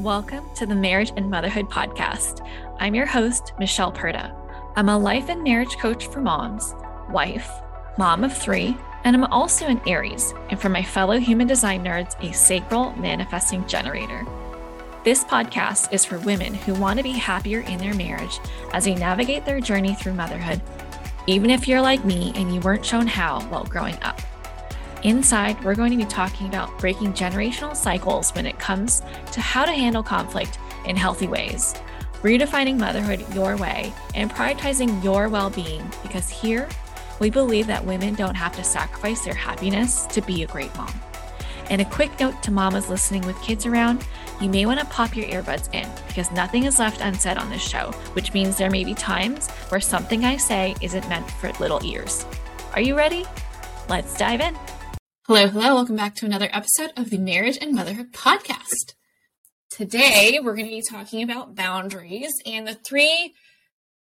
Welcome to the Marriage and Motherhood Podcast. I'm your host, Michelle Purta. I'm a life and marriage coach for moms, wife, mom of three, and I'm also an Aries, and for my fellow human design nerds, a sacral manifesting generator. This podcast is for women who want to be happier in their marriage as they navigate their journey through motherhood, even if you're like me and you weren't shown how while growing up. Inside, we're going to be talking about breaking generational cycles when it comes to how to handle conflict in healthy ways, redefining motherhood your way, and prioritizing your well being because here we believe that women don't have to sacrifice their happiness to be a great mom. And a quick note to mamas listening with kids around you may want to pop your earbuds in because nothing is left unsaid on this show, which means there may be times where something I say isn't meant for little ears. Are you ready? Let's dive in. Hello, hello. Welcome back to another episode of the Marriage and Motherhood Podcast. Today, we're going to be talking about boundaries and the three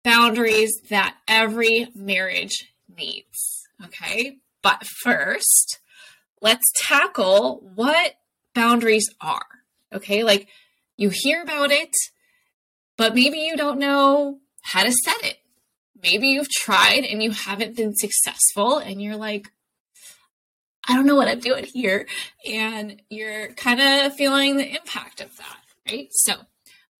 boundaries that every marriage needs. Okay. But first, let's tackle what boundaries are. Okay. Like you hear about it, but maybe you don't know how to set it. Maybe you've tried and you haven't been successful and you're like, I don't know what I'm doing here. And you're kind of feeling the impact of that, right? So,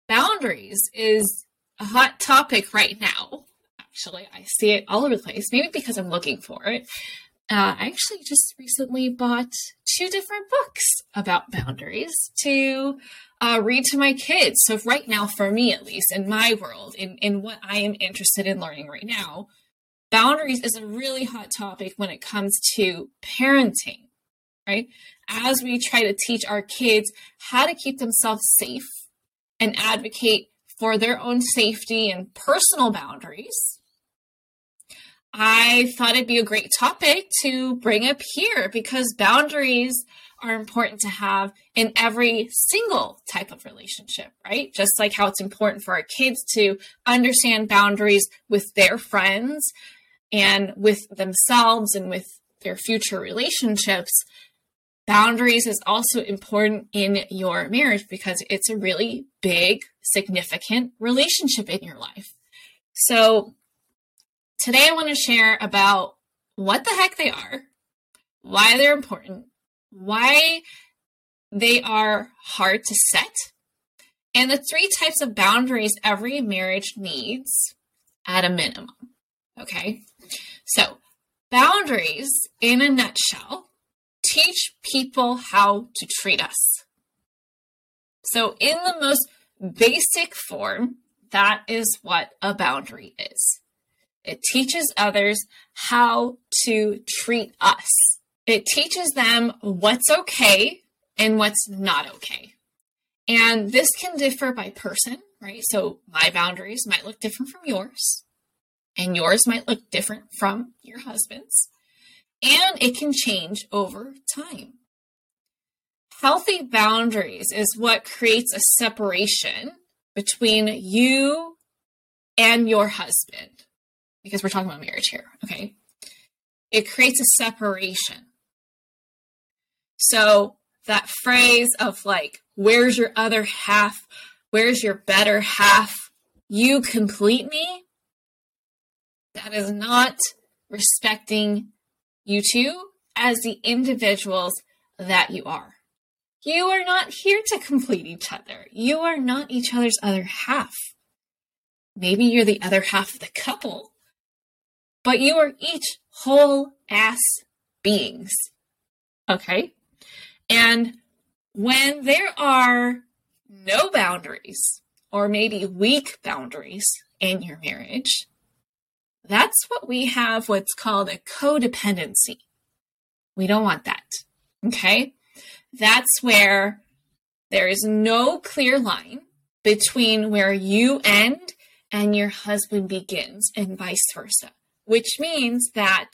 boundaries is a hot topic right now. Actually, I see it all over the place, maybe because I'm looking for it. Uh, I actually just recently bought two different books about boundaries to uh, read to my kids. So, right now, for me at least, in my world, in, in what I am interested in learning right now, boundaries is a really hot topic when it comes to parenting, right? As we try to teach our kids how to keep themselves safe and advocate for their own safety and personal boundaries, I thought it'd be a great topic to bring up here because boundaries are important to have in every single type of relationship, right? Just like how it's important for our kids to understand boundaries with their friends and with themselves and with their future relationships, boundaries is also important in your marriage because it's a really big, significant relationship in your life. So, today I want to share about what the heck they are, why they're important, why they are hard to set, and the three types of boundaries every marriage needs at a minimum. Okay. So, boundaries in a nutshell teach people how to treat us. So, in the most basic form, that is what a boundary is. It teaches others how to treat us. It teaches them what's okay and what's not okay. And this can differ by person, right? So my boundaries might look different from yours and yours might look different from your husband's, and it can change over time. Healthy boundaries is what creates a separation between you and your husband, because we're talking about marriage here, okay? It creates a separation. So, that phrase of like, where's your other half? Where's your better half? You complete me that is not respecting you two as the individuals that you are. You are not here to complete each other. You are not each other's other half. Maybe you're the other half of the couple, but you are each whole ass beings. Okay? And when there are no boundaries, or maybe weak boundaries in your marriage, that's what we have what's called a codependency. We don't want that. Okay. That's where there is no clear line between where you end and your husband begins, and vice versa, which means that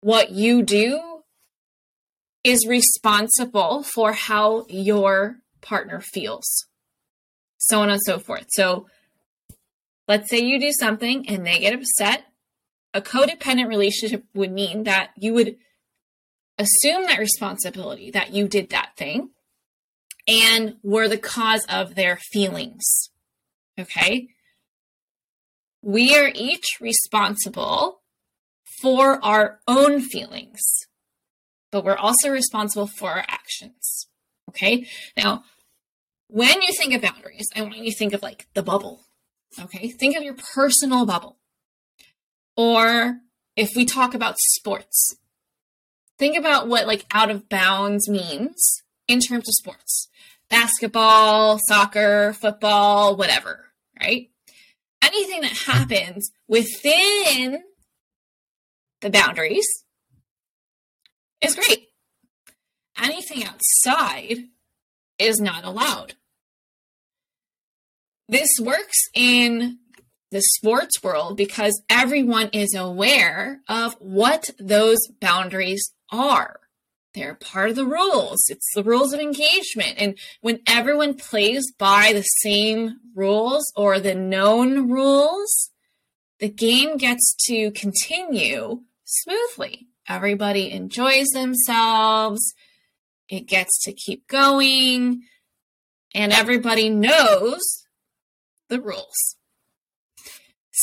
what you do is responsible for how your partner feels, so on and so forth. So, Let's say you do something and they get upset. A codependent relationship would mean that you would assume that responsibility that you did that thing and were the cause of their feelings. Okay? We are each responsible for our own feelings, but we're also responsible for our actions. Okay? Now, when you think of boundaries, I want you to think of like the bubble. Okay? Think of your personal bubble. Or if we talk about sports, think about what like out of bounds means in terms of sports basketball, soccer, football, whatever, right? Anything that happens within the boundaries is great. Anything outside is not allowed. This works in the sports world because everyone is aware of what those boundaries are. They're part of the rules. It's the rules of engagement. And when everyone plays by the same rules or the known rules, the game gets to continue smoothly. Everybody enjoys themselves. It gets to keep going. And everybody knows the rules.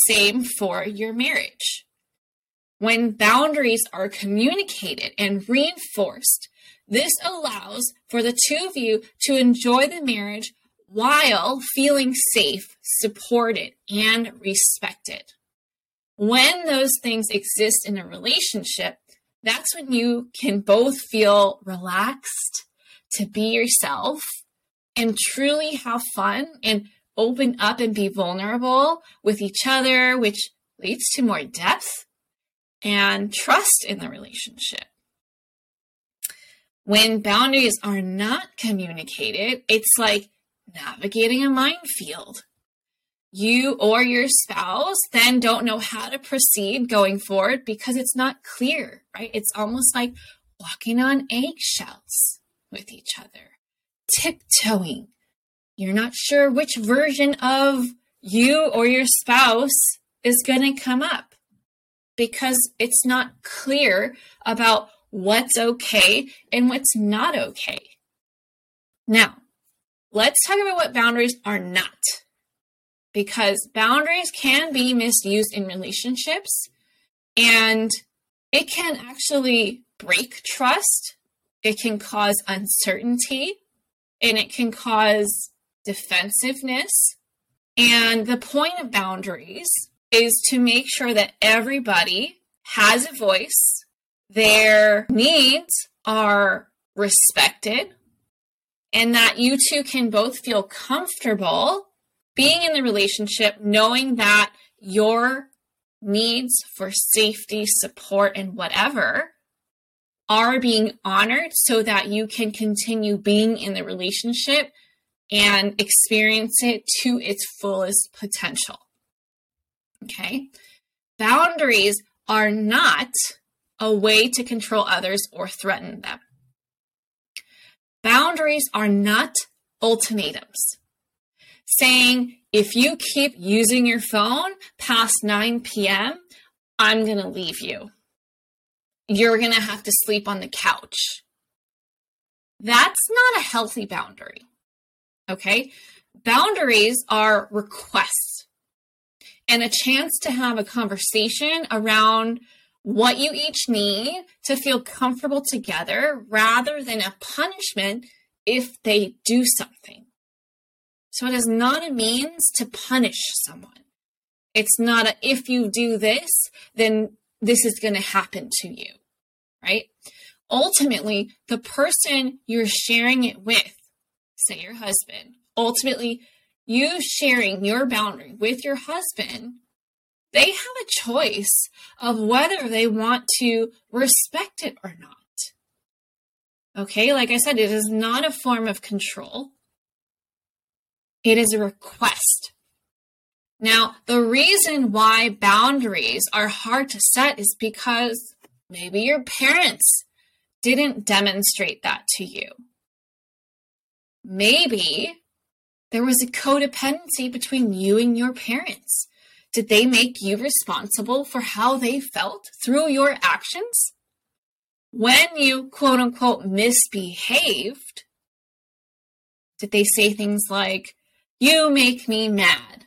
Same for your marriage. When boundaries are communicated and reinforced, this allows for the two of you to enjoy the marriage while feeling safe, supported, and respected. When those things exist in a relationship, that's when you can both feel relaxed to be yourself and truly have fun and open up and be vulnerable with each other, which leads to more depth and trust in the relationship. When boundaries are not communicated, it's like navigating a minefield. You or your spouse then don't know how to proceed going forward because it's not clear, right? It's almost like walking on eggshells with each other, tiptoeing. You're not sure which version of you or your spouse is going to come up because it's not clear about what's okay and what's not okay. Now, let's talk about what boundaries are not. Because boundaries can be misused in relationships and it can actually break trust. It can cause uncertainty and it can cause defensiveness. And the point of boundaries is to make sure that everybody has a voice, their needs are respected, and that you two can both feel comfortable being in the relationship, knowing that your needs for safety, support, and whatever are being honored so that you can continue being in the relationship and experience it to its fullest potential. Okay. Boundaries are not a way to control others or threaten them. Boundaries are not ultimatums. Saying, if you keep using your phone past 9 p.m., I'm going to leave you. You're going to have to sleep on the couch. That's not a healthy boundary. Okay. Boundaries are requests and a chance to have a conversation around what you each need to feel comfortable together rather than a punishment if they do something. So it is not a means to punish someone. It's not a if you do this, then this is going to happen to you, right? Ultimately, the person you're sharing it with, say your husband, ultimately you sharing your boundary with your husband, they have a choice of whether they want to respect it or not. Okay, like I said, it is not a form of control, it is a request. Now, the reason why boundaries are hard to set is because maybe your parents didn't demonstrate that to you. Maybe there was a codependency between you and your parents. Did they make you responsible for how they felt through your actions? When you quote unquote misbehaved, Did they say things like, You make me mad?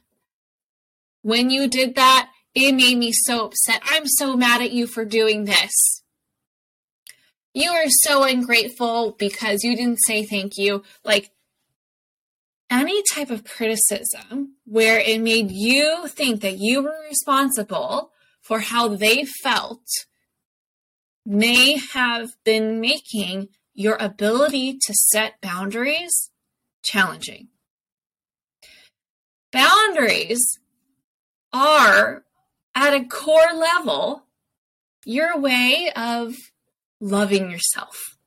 When you did that, it made me so upset. I'm so mad at you for doing this. You are so ungrateful because you didn't say thank you. Like any type of criticism where it made you think that you were responsible for how they felt may have been making your ability to set boundaries challenging. Boundaries are, at a core level, your way of loving yourself,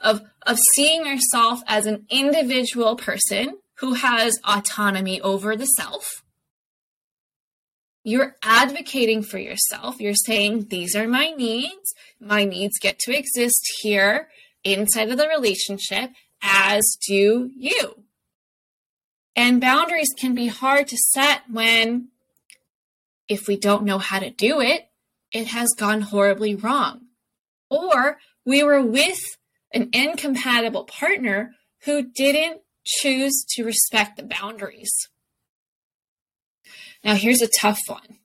of, of seeing yourself as an individual person who has autonomy over the self. You're advocating for yourself. You're saying, These are my needs. My needs get to exist here inside of the relationship, as do you. And boundaries can be hard to set when, if we don't know how to do it, it has gone horribly wrong. Or we were with an incompatible partner who didn't choose to respect the boundaries. Now, here's a tough one.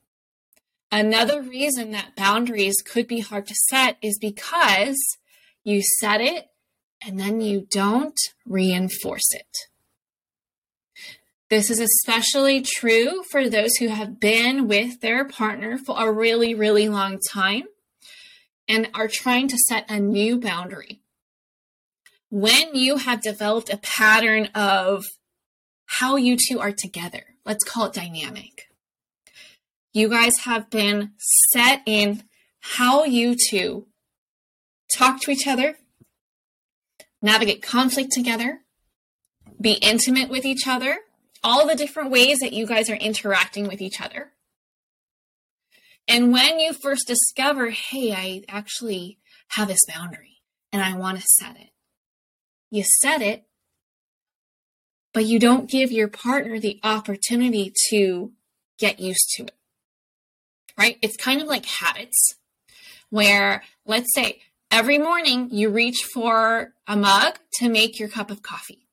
Another reason that boundaries could be hard to set is because you set it and then you don't reinforce it. This is especially true for those who have been with their partner for a really, really long time and are trying to set a new boundary. When you have developed a pattern of how you two are together, let's call it dynamic. You guys have been set in how you two talk to each other, navigate conflict together, be intimate with each other, all the different ways that you guys are interacting with each other. And when you first discover, hey, I actually have this boundary and I want to set it, you set it, but you don't give your partner the opportunity to get used to it. Right? It's kind of like habits where, let's say, every morning you reach for a mug to make your cup of coffee.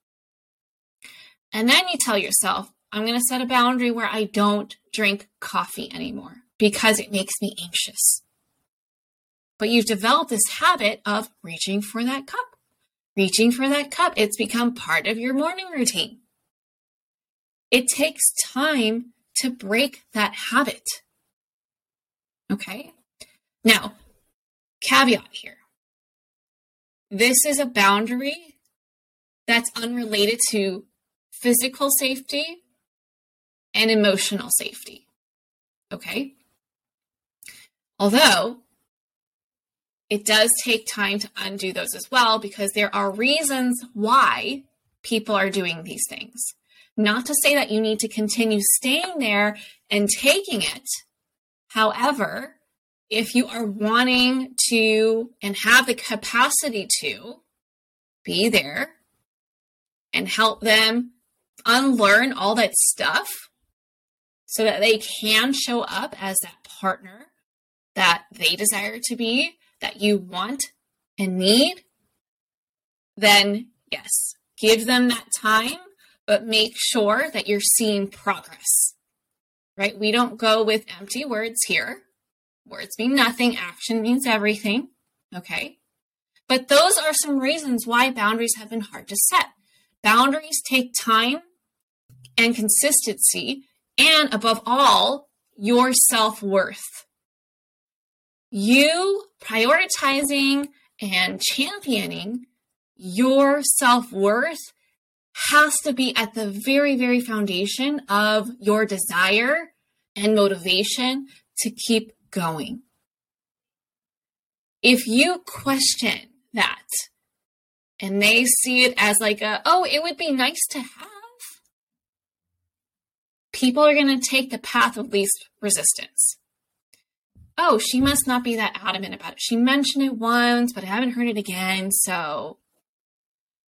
And then you tell yourself, I'm going to set a boundary where I don't drink coffee anymore because it makes me anxious. But you've developed this habit of reaching for that cup, reaching for that cup. It's become part of your morning routine. It takes time to break that habit. Okay. Now, caveat here. This is a boundary that's unrelated to physical safety and emotional safety. Okay. Although it does take time to undo those as well because there are reasons why people are doing these things. Not to say that you need to continue staying there and taking it. However, if you are wanting to and have the capacity to be there and help them unlearn all that stuff so that they can show up as that partner that they desire to be, that you want and need, then yes, give them that time, but make sure that you're seeing progress, right? We don't go with empty words here. Words mean nothing, action means everything, okay? But those are some reasons why boundaries have been hard to set. Boundaries take time and consistency, and above all, your self worth you prioritizing and championing your self worth has to be at the very, very foundation of your desire and motivation to keep going. If you question that and they see it as like a, oh, it would be nice to have, people are going to take the path of least resistance oh, she must not be that adamant about it. She mentioned it once, but I haven't heard it again. So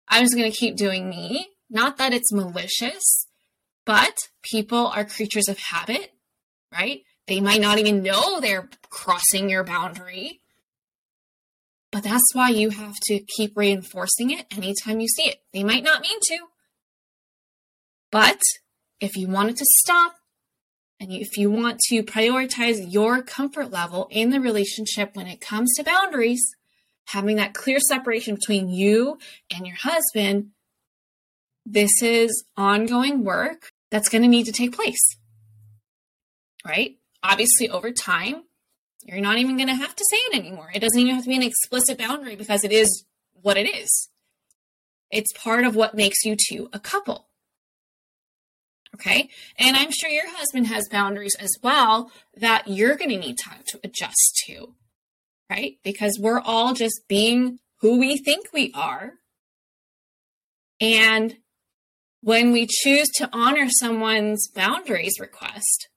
I'm just going to keep doing me. Not that it's malicious, but people are creatures of habit, right? They might not even know they're crossing your boundary. But that's why you have to keep reinforcing it anytime you see it. They might not mean to, But if you wanted to stop and if you want to prioritize your comfort level in the relationship when it comes to boundaries, having that clear separation between you and your husband, this is ongoing work that's going to need to take place. Right? Obviously, over time, you're not even going to have to say it anymore. It doesn't even have to be an explicit boundary because it is what it is. It's part of what makes you two a couple. Okay. And I'm sure your husband has boundaries as well that you're going to need time to adjust to, right? Because we're all just being who we think we are. And when we choose to honor someone's boundaries request,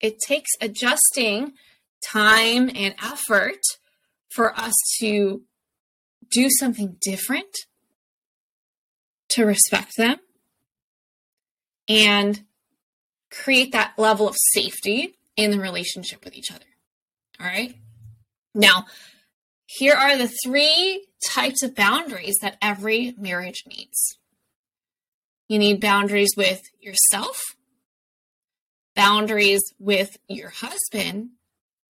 it takes adjusting time and effort for us to do something different to respect them and create that level of safety in the relationship with each other. All right. Now, here are the three types of boundaries that every marriage needs. You need boundaries with yourself, boundaries with your husband,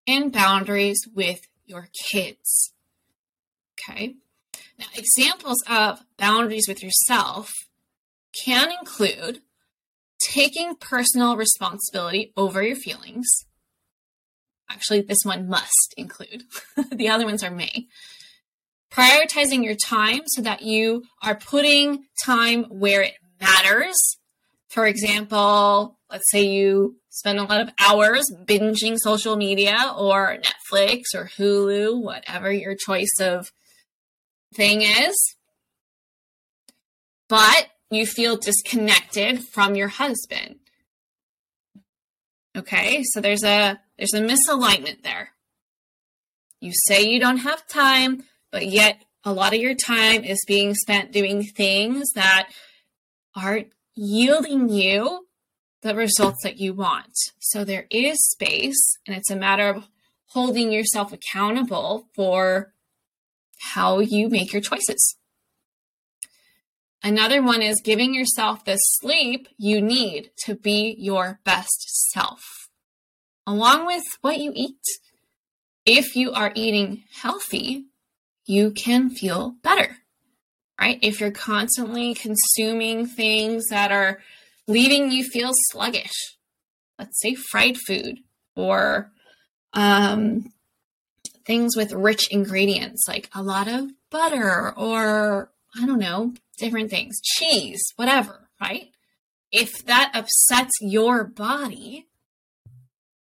and boundaries with your kids. Okay. Now, examples of boundaries with yourself can include taking personal responsibility over your feelings. Actually, this one must include, the other ones are may. Prioritizing your time so that you are putting time where it matters. For example, let's say you spend a lot of hours binging social media or Netflix or Hulu, whatever your choice of thing is. But you feel disconnected from your husband. Okay, so there's a there's a misalignment there. You say you don't have time, but yet a lot of your time is being spent doing things that aren't yielding you the results that you want. So there is space, and it's a matter of holding yourself accountable for how you make your choices. Another one is giving yourself the sleep you need to be your best self, along with what you eat. If you are eating healthy, you can feel better, right? If you're constantly consuming things that are leaving you feel sluggish, let's say fried food or um, things with rich ingredients like a lot of butter or I don't know, different things, cheese, whatever, right? If that upsets your body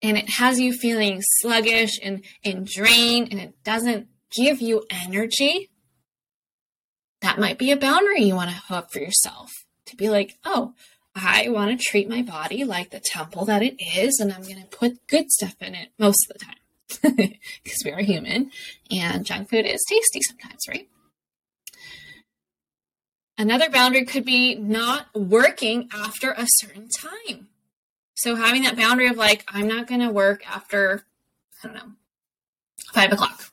and it has you feeling sluggish and, and drained and it doesn't give you energy, that might be a boundary you want to have for yourself to be like, oh, I want to treat my body like the temple that it is, and I'm going to put good stuff in it most of the time because we are human and junk food is tasty sometimes, right? Another boundary could be not working after a certain time. So having that boundary of like, I'm not going to work after, I don't know, five o'clock,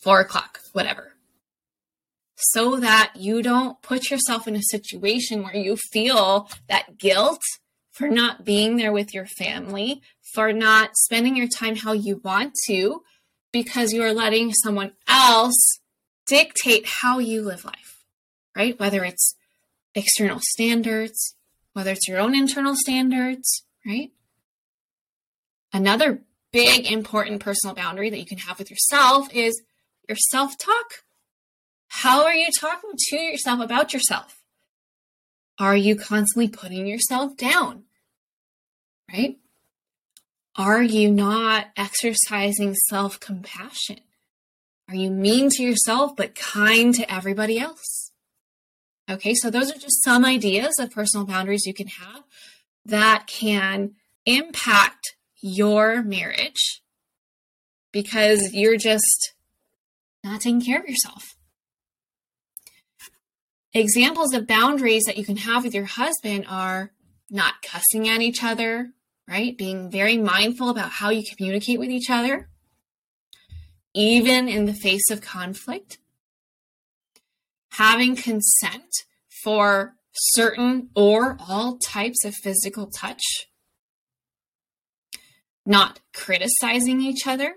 four o'clock, whatever. So that you don't put yourself in a situation where you feel that guilt for not being there with your family, for not spending your time how you want to, because you are letting someone else dictate how you live life right? Whether it's external standards, whether it's your own internal standards, right? Another big important personal boundary that you can have with yourself is your self talk. How are you talking to yourself about yourself? Are you constantly putting yourself down? Right? Are you not exercising self compassion? Are you mean to yourself but kind to everybody else? Okay, so those are just some ideas of personal boundaries you can have that can impact your marriage because you're just not taking care of yourself. Examples of boundaries that you can have with your husband are not cussing at each other, right? Being very mindful about how you communicate with each other, even in the face of conflict having consent for certain or all types of physical touch, not criticizing each other,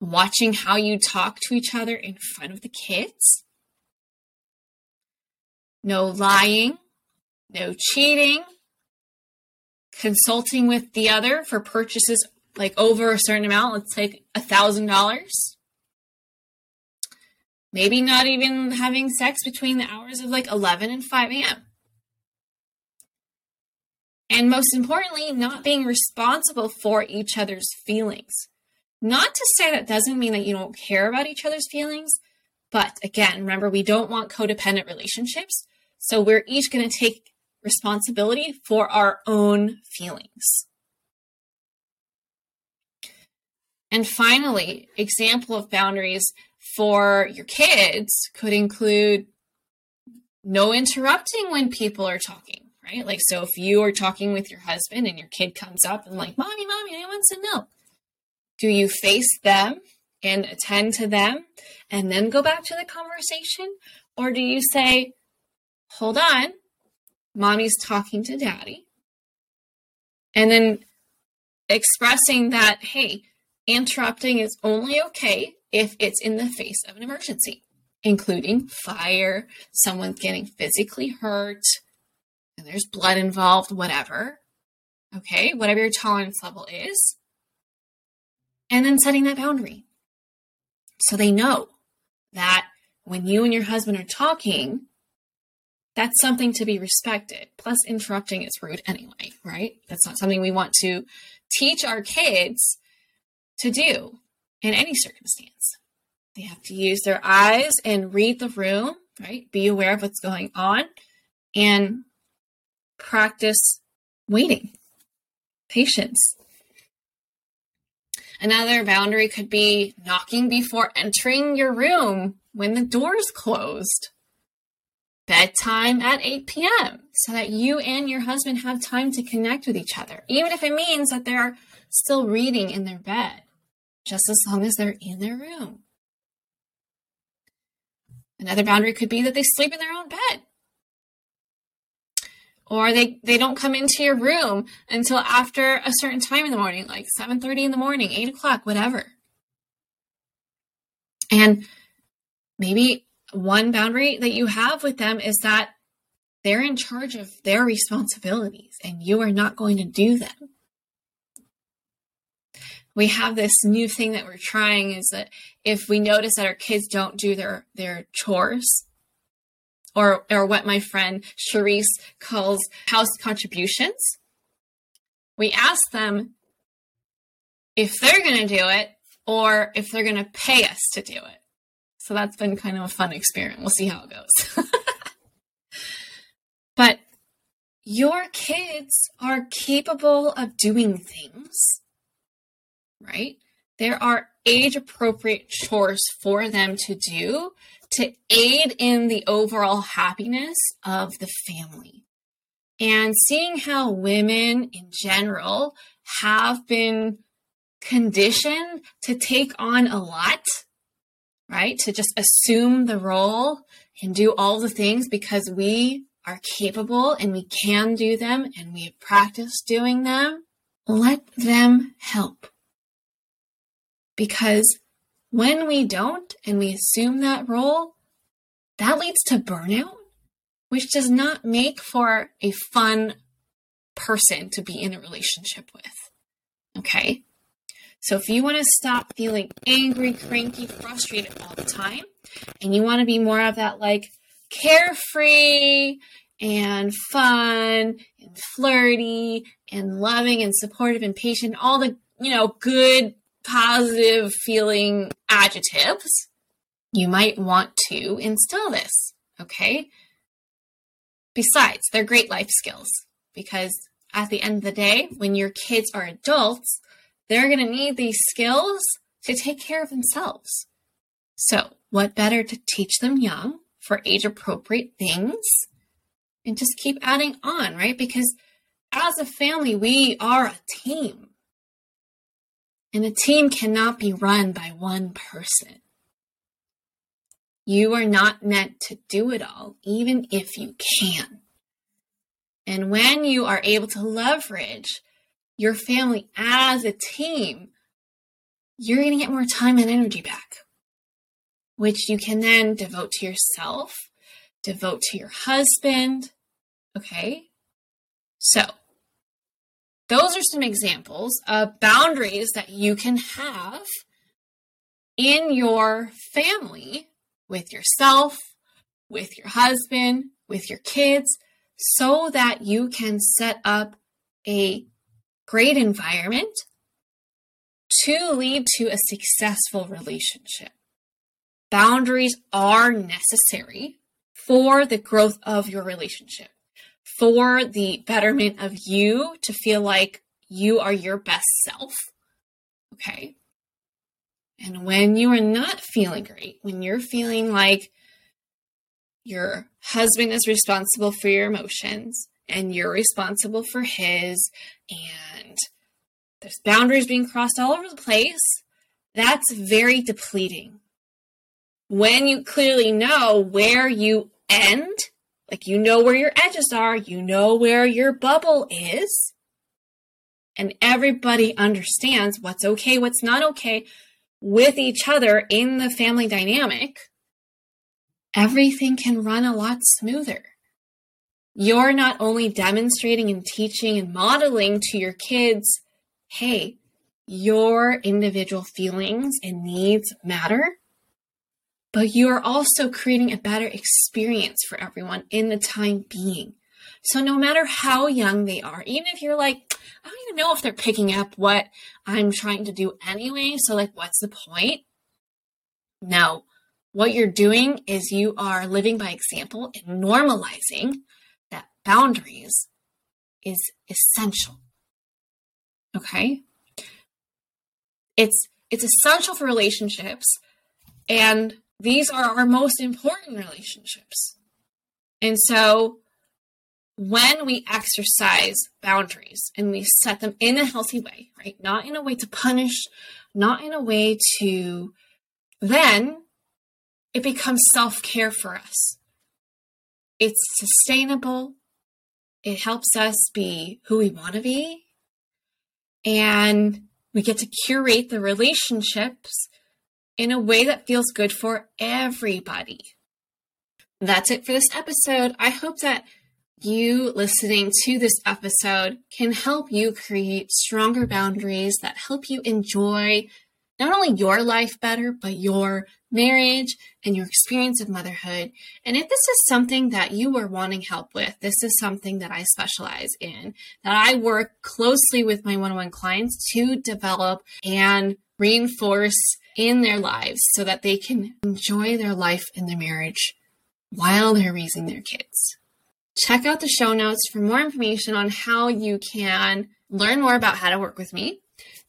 watching how you talk to each other in front of the kids, no lying, no cheating, consulting with the other for purchases like over a certain amount, let's say a thousand dollars. Maybe not even having sex between the hours of like 11 and 5 a.m. And most importantly, not being responsible for each other's feelings. Not to say that doesn't mean that you don't care about each other's feelings, but again, remember, we don't want codependent relationships. So we're each going to take responsibility for our own feelings. And finally, example of boundaries for your kids could include no interrupting when people are talking, right? Like, so if you are talking with your husband and your kid comes up and, like, Mommy, Mommy, I want some milk, do you face them and attend to them and then go back to the conversation? Or do you say, Hold on, mommy's talking to daddy? And then expressing that, hey, interrupting is only okay if it's in the face of an emergency, including fire, someone's getting physically hurt, and there's blood involved, whatever. Okay, whatever your tolerance level is. And then setting that boundary. So they know that when you and your husband are talking, that's something to be respected. Plus, interrupting is rude anyway, right? That's not something we want to teach our kids to do in any circumstance. They have to use their eyes and read the room, right? Be aware of what's going on and practice waiting, patience. Another boundary could be knocking before entering your room when the door is closed. Bedtime at 8 p.m. so that you and your husband have time to connect with each other, even if it means that they're still reading in their bed just as long as they're in their room. Another boundary could be that they sleep in their own bed. Or they, they don't come into your room until after a certain time in the morning, like 7.30 in the morning, 8 o'clock, whatever. And maybe one boundary that you have with them is that they're in charge of their responsibilities and you are not going to do them we have this new thing that we're trying is that if we notice that our kids don't do their their chores or or what my friend Charisse calls house contributions, we ask them if they're going to do it or if they're going to pay us to do it. So that's been kind of a fun experiment. We'll see how it goes. but your kids are capable of doing things right? There are age appropriate chores for them to do to aid in the overall happiness of the family. And seeing how women in general have been conditioned to take on a lot, right? To just assume the role and do all the things because we are capable and we can do them and we have practiced doing them. Let them help. Because when we don't and we assume that role, that leads to burnout, which does not make for a fun person to be in a relationship with. Okay? So if you want to stop feeling angry, cranky, frustrated all the time, and you want to be more of that like carefree and fun and flirty and loving and supportive and patient, all the, you know, good positive feeling adjectives, you might want to instill this. Okay. Besides, they're great life skills because at the end of the day, when your kids are adults, they're going to need these skills to take care of themselves. So, what better to teach them young for age appropriate things and just keep adding on, right? Because as a family, we are a team. And a team cannot be run by one person. You are not meant to do it all, even if you can. And when you are able to leverage your family as a team, you're going to get more time and energy back, which you can then devote to yourself, devote to your husband. Okay. So, those are some examples of boundaries that you can have in your family with yourself, with your husband, with your kids, so that you can set up a great environment to lead to a successful relationship. Boundaries are necessary for the growth of your relationship, for the betterment of you to feel like you are your best self. Okay. And when you are not feeling great, when you're feeling like your husband is responsible for your emotions and you're responsible for his, and there's boundaries being crossed all over the place, that's very depleting. When you clearly know where you end, like you know where your edges are, you know where your bubble is, and everybody understands what's okay, what's not okay with each other in the family dynamic, everything can run a lot smoother. You're not only demonstrating and teaching and modeling to your kids hey, your individual feelings and needs matter, but you are also creating a better experience for everyone in the time being. So no matter how young they are, even if you're like, I don't even know if they're picking up what I'm trying to do anyway, so like, what's the point? No, what you're doing is you are living by example and normalizing that boundaries is essential Okay. It's it's essential for relationships and these are our most important relationships. And so when we exercise boundaries and we set them in a healthy way, right? Not in a way to punish, not in a way to then it becomes self-care for us. It's sustainable. It helps us be who we want to be and we get to curate the relationships in a way that feels good for everybody. That's it for this episode. I hope that you listening to this episode can help you create stronger boundaries that help you enjoy not only your life better, but your marriage and your experience of motherhood. And if this is something that you are wanting help with, this is something that I specialize in, that I work closely with my one on one clients to develop and reinforce in their lives so that they can enjoy their life and their marriage while they're raising their kids. Check out the show notes for more information on how you can learn more about how to work with me.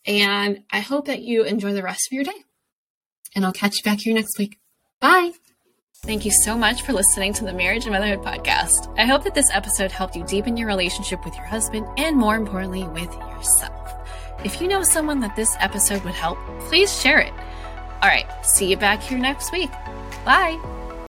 And I hope that you enjoy the rest of your day and I'll catch you back here next week. Bye. Thank you so much for listening to the Marriage and Motherhood podcast. I hope that this episode helped you deepen your relationship with your husband and, more importantly, with yourself. If you know someone that this episode would help, please share it. All right, see you back here next week. Bye.